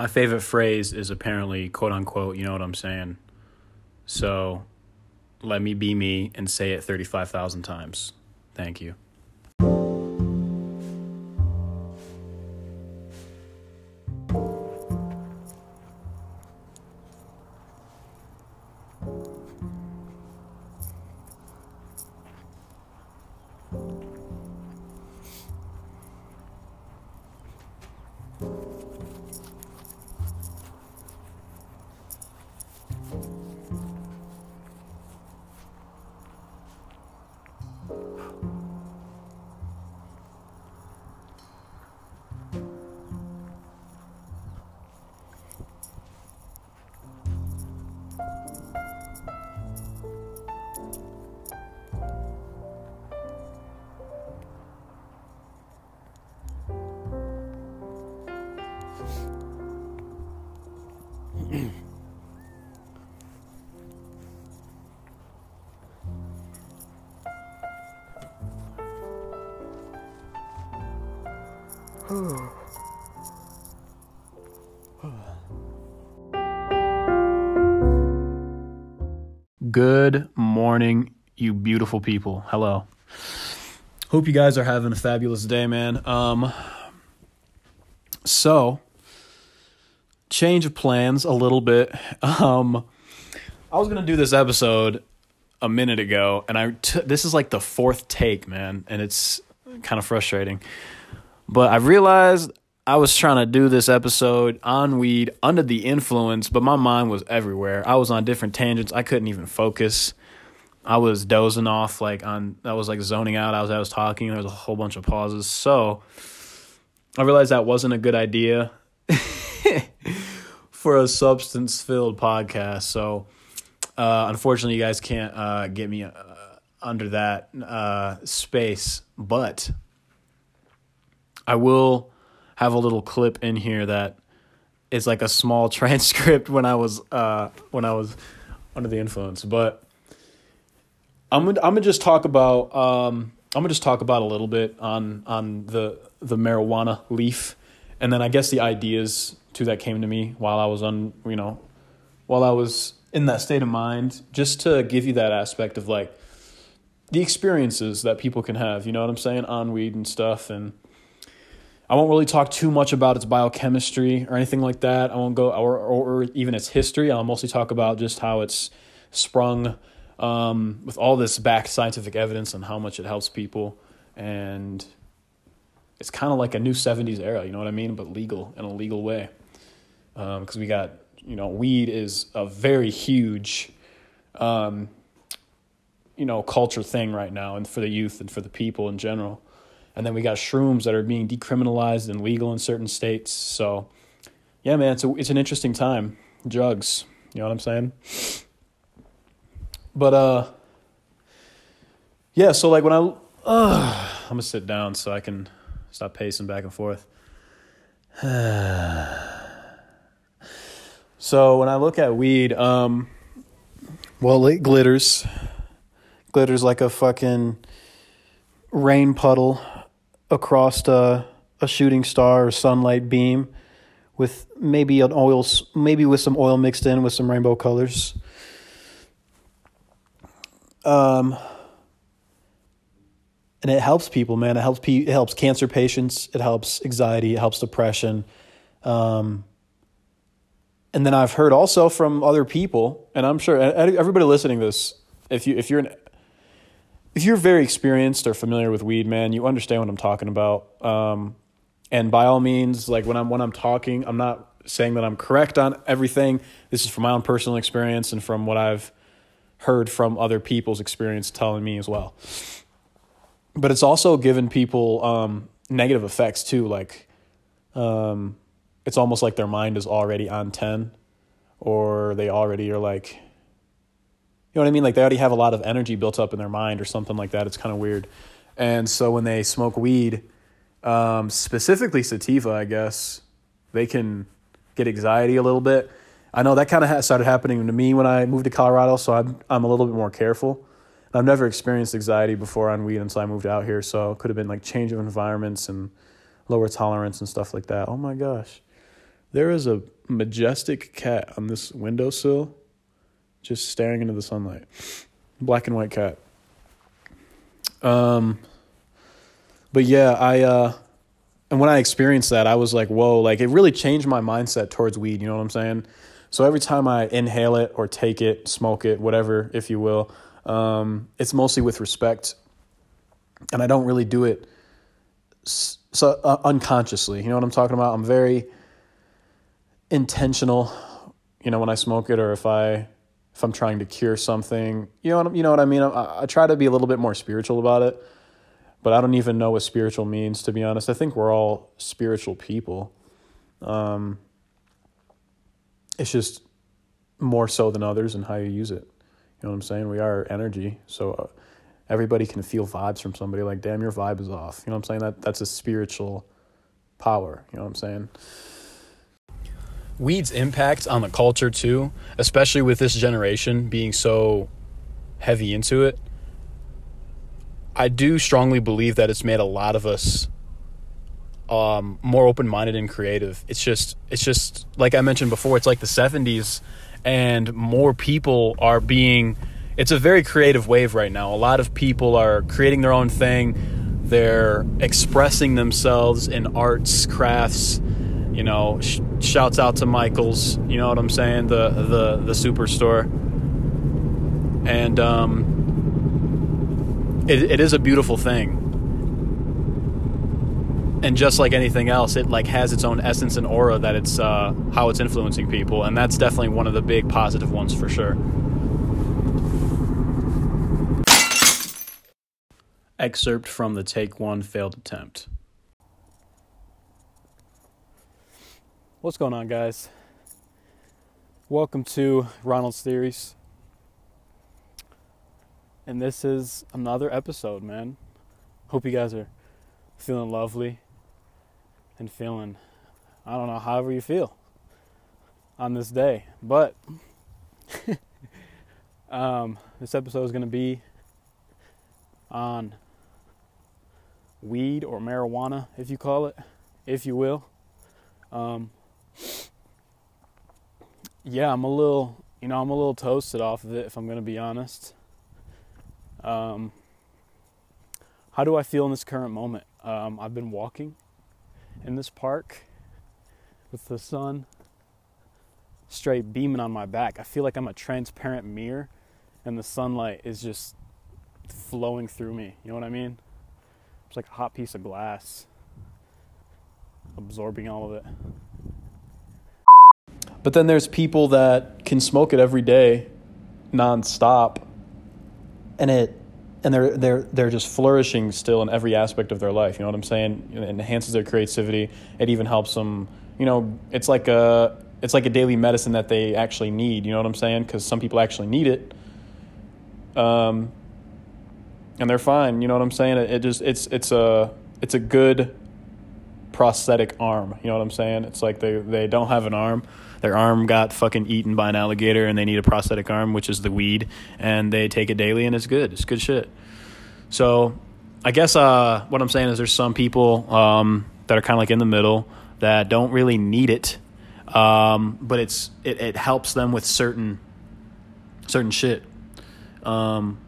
my favorite phrase is apparently quote unquote, you know what I'm saying? So let me be me and say it 35,000 times. Thank you. Good morning, you beautiful people. Hello. Hope you guys are having a fabulous day, man. Um so change of plans a little bit. Um I was going to do this episode a minute ago and I t- this is like the fourth take, man, and it's kind of frustrating. But I realized I was trying to do this episode on weed under the influence, but my mind was everywhere. I was on different tangents. I couldn't even focus. I was dozing off like on I was like zoning out I was I was talking. There was a whole bunch of pauses. So I realized that wasn't a good idea for a substance filled podcast. So uh, unfortunately, you guys can't uh, get me uh, under that uh, space, but I will have a little clip in here that is like a small transcript when I was uh when I was under the influence. But I'm gonna I'm gonna just talk about um I'm gonna just talk about a little bit on on the the marijuana leaf, and then I guess the ideas too that came to me while I was on you know while I was in that state of mind, just to give you that aspect of like the experiences that people can have. You know what I'm saying on weed and stuff and I won't really talk too much about its biochemistry or anything like that. I won't go or or, even its history. I'll mostly talk about just how it's sprung um, with all this back scientific evidence on how much it helps people, and it's kind of like a new '70s era. You know what I mean? But legal in a legal way, because um, we got you know weed is a very huge. Um, you know, culture thing right now, and for the youth and for the people in general and then we got shrooms that are being decriminalized and legal in certain states. So, yeah, man, it's a, it's an interesting time. Drugs, you know what I'm saying? But uh, yeah. So like when I uh, I'm gonna sit down so I can stop pacing back and forth. so when I look at weed, um, well, it glitters, glitters like a fucking rain puddle across a, a shooting star or sunlight beam with maybe an oil, maybe with some oil mixed in with some rainbow colors. Um, and it helps people, man. It helps it helps cancer patients. It helps anxiety. It helps depression. Um, and then I've heard also from other people, and I'm sure everybody listening to this, if you if you're an if you're very experienced or familiar with weed, man, you understand what I'm talking about. Um, and by all means, like when I'm when I'm talking, I'm not saying that I'm correct on everything. This is from my own personal experience and from what I've heard from other people's experience telling me as well. But it's also given people um, negative effects too. Like, um, it's almost like their mind is already on ten, or they already are like know what I mean? Like they already have a lot of energy built up in their mind or something like that. It's kind of weird. And so when they smoke weed, um, specifically sativa, I guess, they can get anxiety a little bit. I know that kind of started happening to me when I moved to Colorado, so I'm I'm a little bit more careful. I've never experienced anxiety before on weed until I moved out here, so it could have been like change of environments and lower tolerance and stuff like that. Oh my gosh, There is a majestic cat on this windowsill just staring into the sunlight. Black and white cat. Um but yeah, I uh and when I experienced that, I was like, whoa, like it really changed my mindset towards weed, you know what I'm saying? So every time I inhale it or take it, smoke it, whatever, if you will, um, it's mostly with respect. And I don't really do it so uh, unconsciously. You know what I'm talking about? I'm very intentional, you know, when I smoke it or if I if I'm trying to cure something. You know what you know what I mean? I, I try to be a little bit more spiritual about it but I don't even know what spiritual means, to be honest. I think we're all spiritual people. Um, it's just more so than others and how you use it. You know what I'm saying? We are energy, so uh, everybody can feel vibes from somebody. Like, damn, your vibe is off. You know what I'm saying? That that's a spiritual power. You know what I'm saying? Weed's impact on the culture too, especially with this generation being so heavy into it I do strongly believe that it's made a lot of us um, more open minded and creative. It's just it's just like I mentioned before. It's like the '70s, and more people are being. It's a very creative wave right now. A lot of people are creating their own thing. They're expressing themselves in arts, crafts. You know, sh- shouts out to Michaels. You know what I'm saying? The the the superstore. And um, it, it is a beautiful thing and just like anything else it like has its own essence and aura that it's uh, how it's influencing people and that's definitely one of the big positive ones for sure excerpt from the take one failed attempt what's going on guys welcome to ronald's theories and this is another episode, man. Hope you guys are feeling lovely and feeling, I don't know, however you feel on this day. But um, this episode is going to be on weed or marijuana, if you call it, if you will. Um, yeah, I'm a little, you know, I'm a little toasted off of it, if I'm going to be honest. Um, how do I feel in this current moment? Um, I've been walking in this park with the sun straight beaming on my back. I feel like I'm a transparent mirror and the sunlight is just flowing through me. You know what I mean? It's like a hot piece of glass absorbing all of it. But then there's people that can smoke it every day nonstop and it and they're they're they're just flourishing still in every aspect of their life. You know what I'm saying? It enhances their creativity. It even helps them. You know, it's like a it's like a daily medicine that they actually need. You know what I'm saying? Because some people actually need it. Um, and they're fine. You know what I'm saying? It, it just it's it's a it's a good prosthetic arm. You know what I'm saying? It's like they they don't have an arm their arm got fucking eaten by an alligator and they need a prosthetic arm, which is the weed, and they take it daily and it's good. It's good shit. So I guess uh, what I'm saying is there's some people um, that are kind of like in the middle that don't really need it, um, but it's it, it helps them with certain certain shit. Um,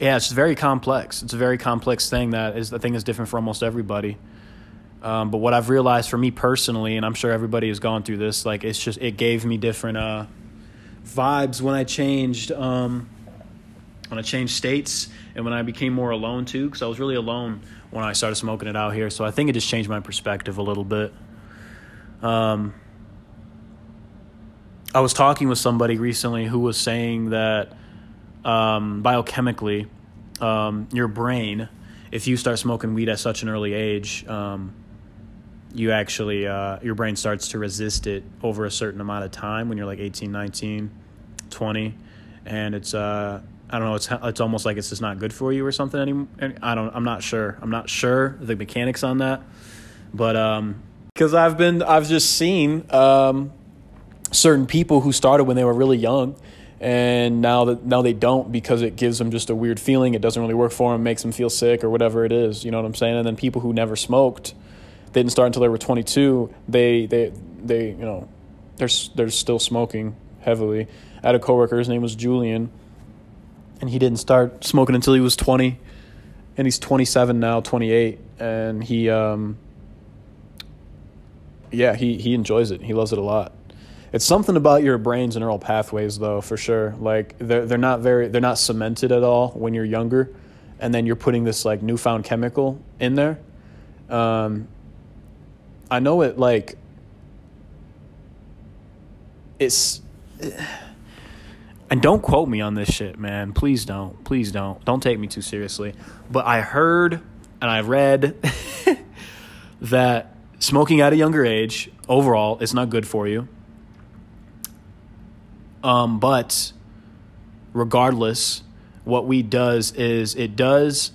yeah, it's very complex. It's a very complex thing that is the thing is different for almost everybody. Um, but what I've realized for me personally, and I'm sure everybody has gone through this, like it's just it gave me different uh, vibes when I changed um, when I changed states and when I became more alone too, because I was really alone when I started smoking it out here. So I think it just changed my perspective a little bit. Um, I was talking with somebody recently who was saying that um, biochemically, um, your brain, if you start smoking weed at such an early age, um, you actually uh, your brain starts to resist it over a certain amount of time when you're like 18 19 20 and it's uh i don't know it's it's almost like it's just not good for you or something anymore i don't i'm not sure. I'm not sure the mechanics on that. But um because i've been i've just seen um certain people who started when they were really young and now that now they don't because it gives them just a weird feeling it doesn't really work for them makes them feel sick or whatever it is you know what i'm saying and then people who never smoked they didn't start until they were 22. They they they you know they're they're still smoking heavily. I had a coworker. His name was Julian, and he didn't start smoking until he was 20, and he's 27 now, 28, and he um yeah he he enjoys it. He loves it a lot. It's something about your brain's and neural pathways though, for sure. Like they're they're not very they're not cemented at all when you're younger, and then you're putting this like newfound chemical in there. Um, I know it like it's and don't quote me on this shit, man. Please don't. Please don't. Don't take me too seriously. But I heard and I read that smoking at a younger age overall is not good for you. Um, but regardless, what weed does is it does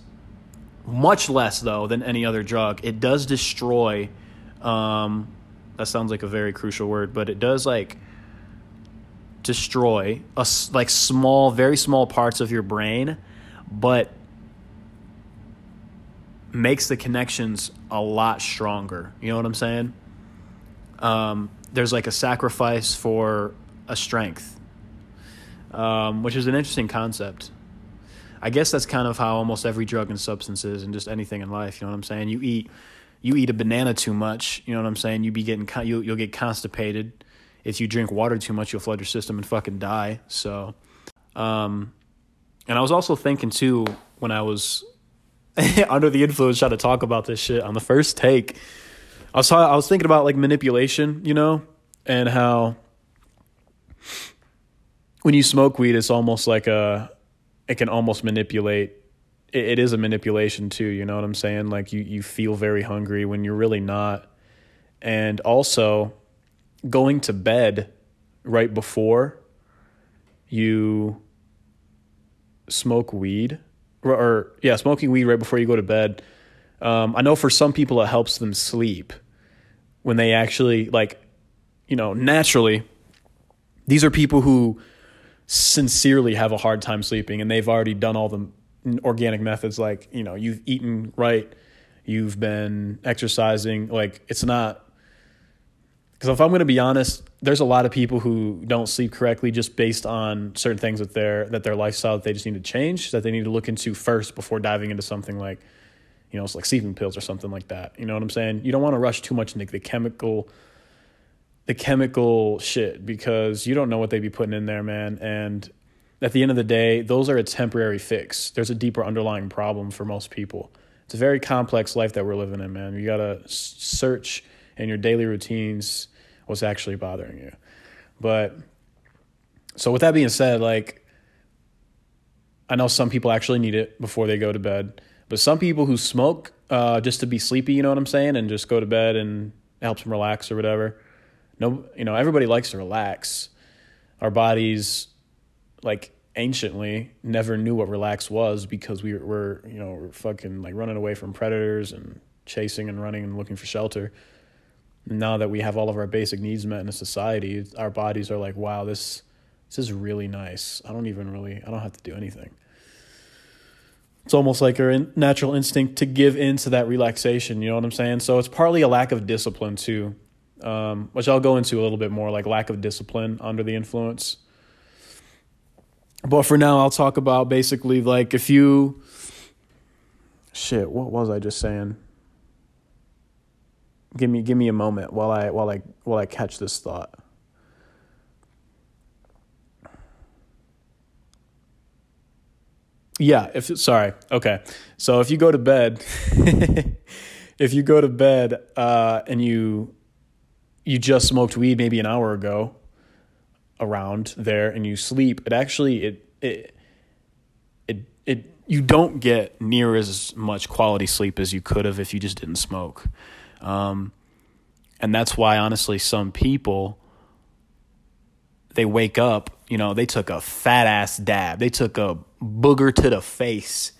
much less though than any other drug. It does destroy. Um, that sounds like a very crucial word, but it does like destroy a like small, very small parts of your brain, but makes the connections a lot stronger. You know what I'm saying? Um, there's like a sacrifice for a strength, um, which is an interesting concept. I guess that's kind of how almost every drug and substance is, and just anything in life. You know what I'm saying? You eat, you eat a banana too much. You know what I'm saying? You be getting, you'll, you'll get constipated. If you drink water too much, you'll flood your system and fucking die. So, um, and I was also thinking too when I was under the influence trying to talk about this shit on the first take. I was I was thinking about like manipulation, you know, and how when you smoke weed, it's almost like a it can almost manipulate it, it is a manipulation too you know what i'm saying? Like you you feel very hungry when you're really not. And also going to bed right before you smoke weed or, or yeah smoking weed right before you go to bed um, i know for some people it helps them sleep when they actually like you know naturally these are people who sincerely have a hard time sleeping and they've already done all the organic methods like you know you've eaten right you've been exercising like it's not because if i'm going to be honest there's a lot of people who don't sleep correctly just based on certain things that their that their lifestyle that they just need to change that they need to look into first before diving into something like you know it's like sleeping pills or something like that you know what i'm saying? You don't want to rush too much into the chemical the chemical shit because you don't know what they'd be putting in there, man. And at the end of the day, those are a temporary fix. There's a deeper underlying problem for most people. It's a very complex life that we're living in, man. You got to search in your daily routines what's actually bothering you. But so with that being said, like I know some people actually need it before they go to bed, but some people who smoke uh, just to be sleepy, you know what I'm saying, and just go to bed and helps them relax or whatever no, you know, everybody likes to relax. Our bodies, like anciently, never knew what relax was because we were, you know, fucking like running away from predators and chasing and running and looking for shelter. Now that we have all of our basic needs met in a society, our bodies are like, wow, this this is really nice. I don't even really, I don't have to do anything. It's almost like our natural instinct to give in to that relaxation. You know what I'm saying? So it's partly a lack of discipline too um, which I'll go into a little bit more, like lack of discipline under the influence. But for now, I'll talk about basically like if you. Shit, what was I just saying? Give me, give me a moment while I while I while I catch this thought. Yeah, if sorry. Okay. So if you go to bed if you go to bed uh, and you you just smoked weed maybe an hour ago around there and you sleep, it actually it it it it you don't get near as much quality sleep as you could have if you just didn't smoke. Um, and that's why honestly some people they wake up, you know, they took a fat ass dab. They took a booger to the face.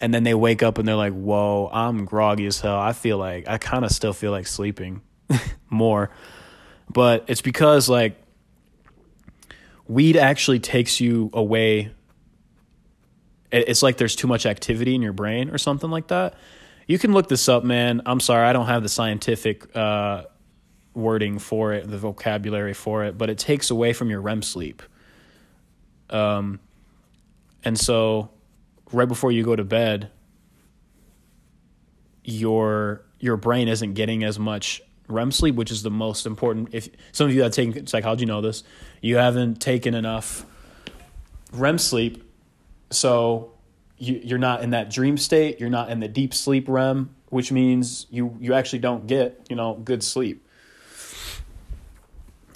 And then they wake up and they're like, "Whoa, I'm groggy as hell. I feel like I kind of still feel like sleeping." more. But it's because like weed actually takes you away. It's like there's too much activity in your brain or something like that. You can look this up, man. I'm sorry, I don't have the scientific uh, wording for it, the vocabulary for it, but it takes away from your REM sleep. Um, and so, right before you go to bed, your your brain isn't getting as much REM sleep, which is the most important. If some of you that take psychology know this, you haven't taken enough REM sleep, so you, you're not in that dream state. You're not in the deep sleep REM, which means you you actually don't get you know good sleep.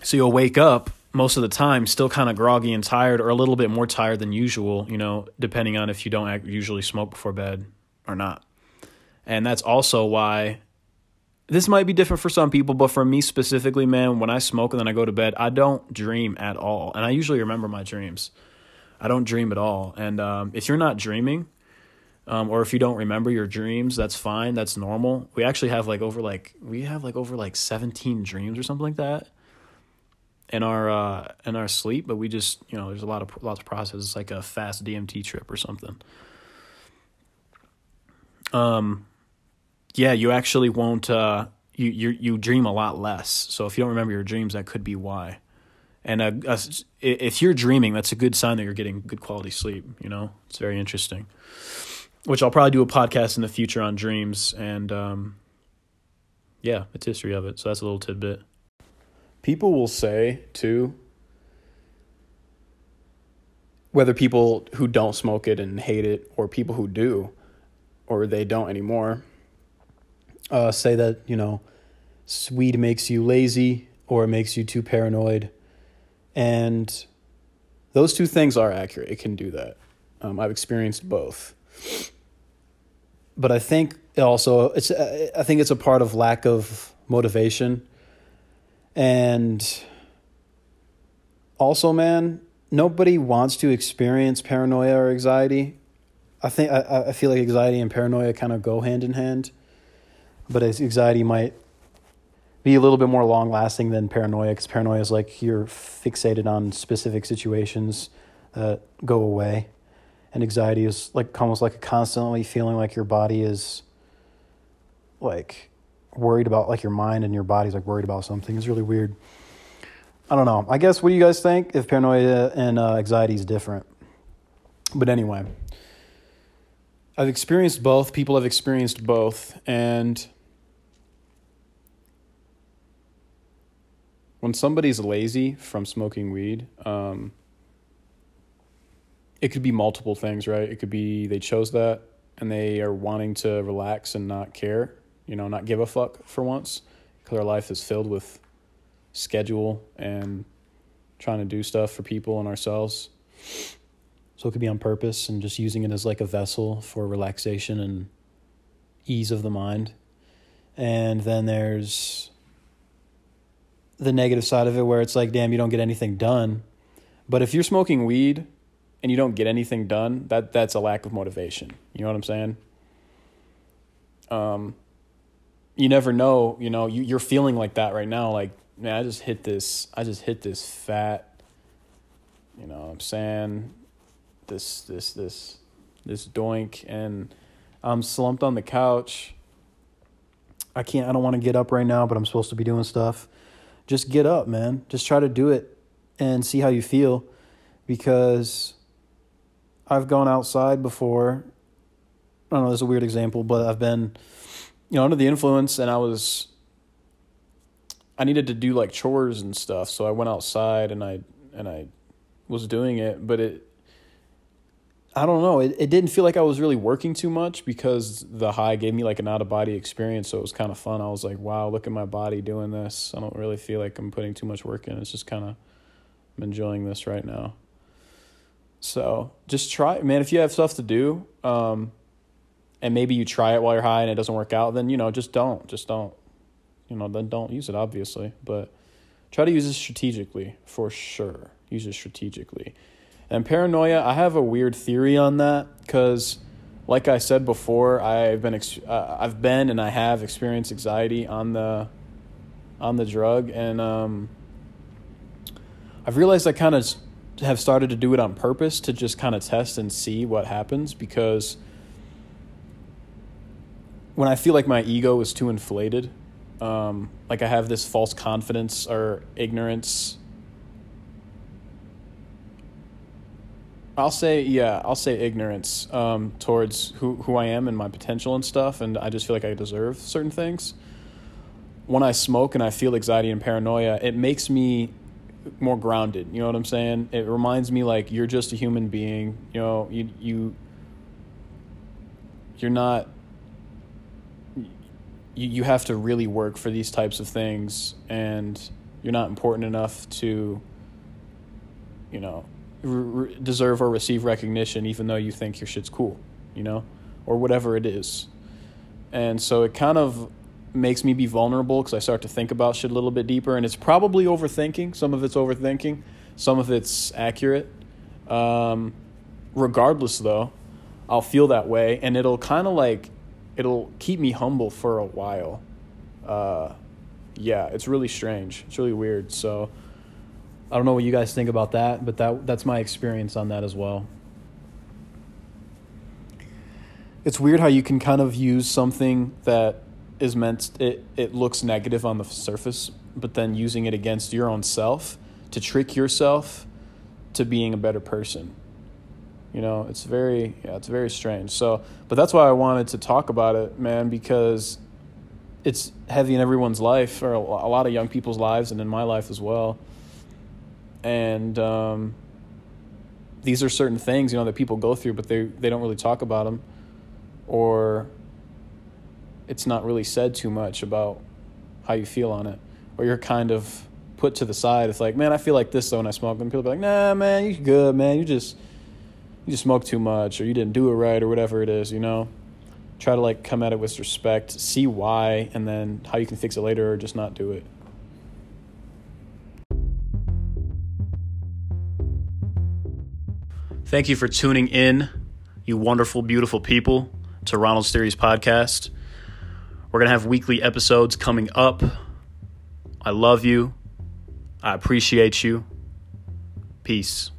So you'll wake up most of the time still kind of groggy and tired, or a little bit more tired than usual. You know, depending on if you don't usually smoke before bed or not. And that's also why this might be different for some people, but for me specifically, man, when I smoke and then I go to bed, I don't dream at all. And I usually remember my dreams. I don't dream at all. And um, if you're not dreaming, um, or if you don't remember your dreams, that's fine. That's normal. We actually have like over like we have like over like 17 dreams or something like that in our uh, in our sleep. But we just you know there's a lot of lots of processes. It's like a fast DMT trip or something. Um, yeah, you actually won't. Uh, you you you dream a lot less. So if you don't remember your dreams, that could be why. And uh, uh, if you're dreaming, that's a good sign that you're getting good quality sleep. You know, it's very interesting. Which I'll probably do a podcast in the future on dreams, and um, yeah, it's history of it. So that's a little tidbit. People will say too, whether people who don't smoke it and hate it, or people who do, or they don't anymore uh, say that you know weed makes you lazy or it makes you too paranoid, and those two things are accurate. It can do that. Um, I've experienced both, but I think it also it's I think it's a part of lack of motivation, and also, man, nobody wants to experience paranoia or anxiety. I think I, I feel like anxiety and paranoia kind of go hand in hand but anxiety might be a little bit more long lasting than paranoia because paranoia is like you're fixated on specific situations that go away. And anxiety is like almost like constantly feeling like your body is like worried about like your mind and your body's like worried about something. It's really weird. I don't know. I guess what do you guys think if paranoia and uh, anxiety is different? But anyway i've experienced both. People have experienced both. And when somebody's lazy from smoking weed, um, it could be multiple things, right? It could be they chose that and they are wanting to relax and not care, you know, not give a fuck for once because our life is filled with schedule and trying to do stuff for people and ourselves. So it could be on purpose and just using it as like a vessel for relaxation and ease of the mind. And then there's the negative side of it where it's like, damn, you don't get anything done. But if you're smoking weed and you don't get anything done, that that's a lack of motivation. You know what I'm saying? Um, you never know. You know, you you're feeling like that right now. Like, man, I just hit this. I just hit this fat. You know, what I'm saying this this this this doink, and I'm slumped on the couch. I can't. I don't want to get up right now, but I'm supposed to be doing stuff just get up, man. Just try to do it and see how you feel because I've gone outside before. I don't know, this is a weird example, but I've been, you know, under the influence and I was, I needed to do like chores and stuff. So I went outside and I, and I was doing it, but it, I don't know. It, it didn't feel like I was really working too much because the high gave me like an out of body experience. So it was kind of fun. I was like, wow, look at my body doing this. I don't really feel like I'm putting too much work in. It's just kind of, I'm enjoying this right now. So just try, man. If you have stuff to do, um, and maybe you try it while you're high and it doesn't work out, then, you know, just don't. Just don't. You know, then don't use it, obviously. But try to use it strategically for sure. Use it strategically and paranoia, I have a weird theory on that because, like I said before, I've been ex- uh, I've been and I have experienced anxiety on the on the drug, and um, I've realized I kind of have started to do it on purpose to just kind of test and see what happens because when I feel like my ego is too inflated, um, like I have this false confidence or ignorance. I'll say yeah, I'll say ignorance um, towards who who I am and my potential and stuff, and I just feel like I deserve certain things. When I smoke and I feel anxiety and paranoia, it makes me more grounded. You know what I'm saying? It reminds me like you're just a human being. You know, you you you're not you, you have to really work for these types of things and you're not important enough to you know re- deserve or receive recognition even though you think your shit's cool you know or whatever it is and so it kind of makes me be vulnerable because i start to think about shit a little bit deeper and it's probably overthinking some of it's overthinking some of it's accurate um, regardless though i'll feel that way and it'll kind of like it'll keep me humble for a while. Uh, yeah, it's really strange. It's really weird. So I don't know what you guys think about that, but that that's my experience on that as well. It's weird how you can kind of use something that is meant it it looks negative on the surface, but then using it against your own self to trick yourself to being a better person. You know, it's very yeah, it's very strange. So, but that's why I wanted to talk about it, man, because it's heavy in everyone's life or a lot of young people's lives and in my life as well. And um, these are certain things, you know, that people go through, but they they don't really talk about them, or it's not really said too much about how you feel on it, or you're kind of put to the side. It's like, man, I feel like this though when I smoke, and people be like, nah, man, you good, man, you just you just smoked too much or you didn't do it right or whatever it is, you know? Try to like come at it with respect, see why, and then how you can fix it later or just not do it. Thank you for tuning in, you wonderful, beautiful people, to Ronald's Theories podcast. We're going to have weekly episodes coming up. I love you. I appreciate you. Peace.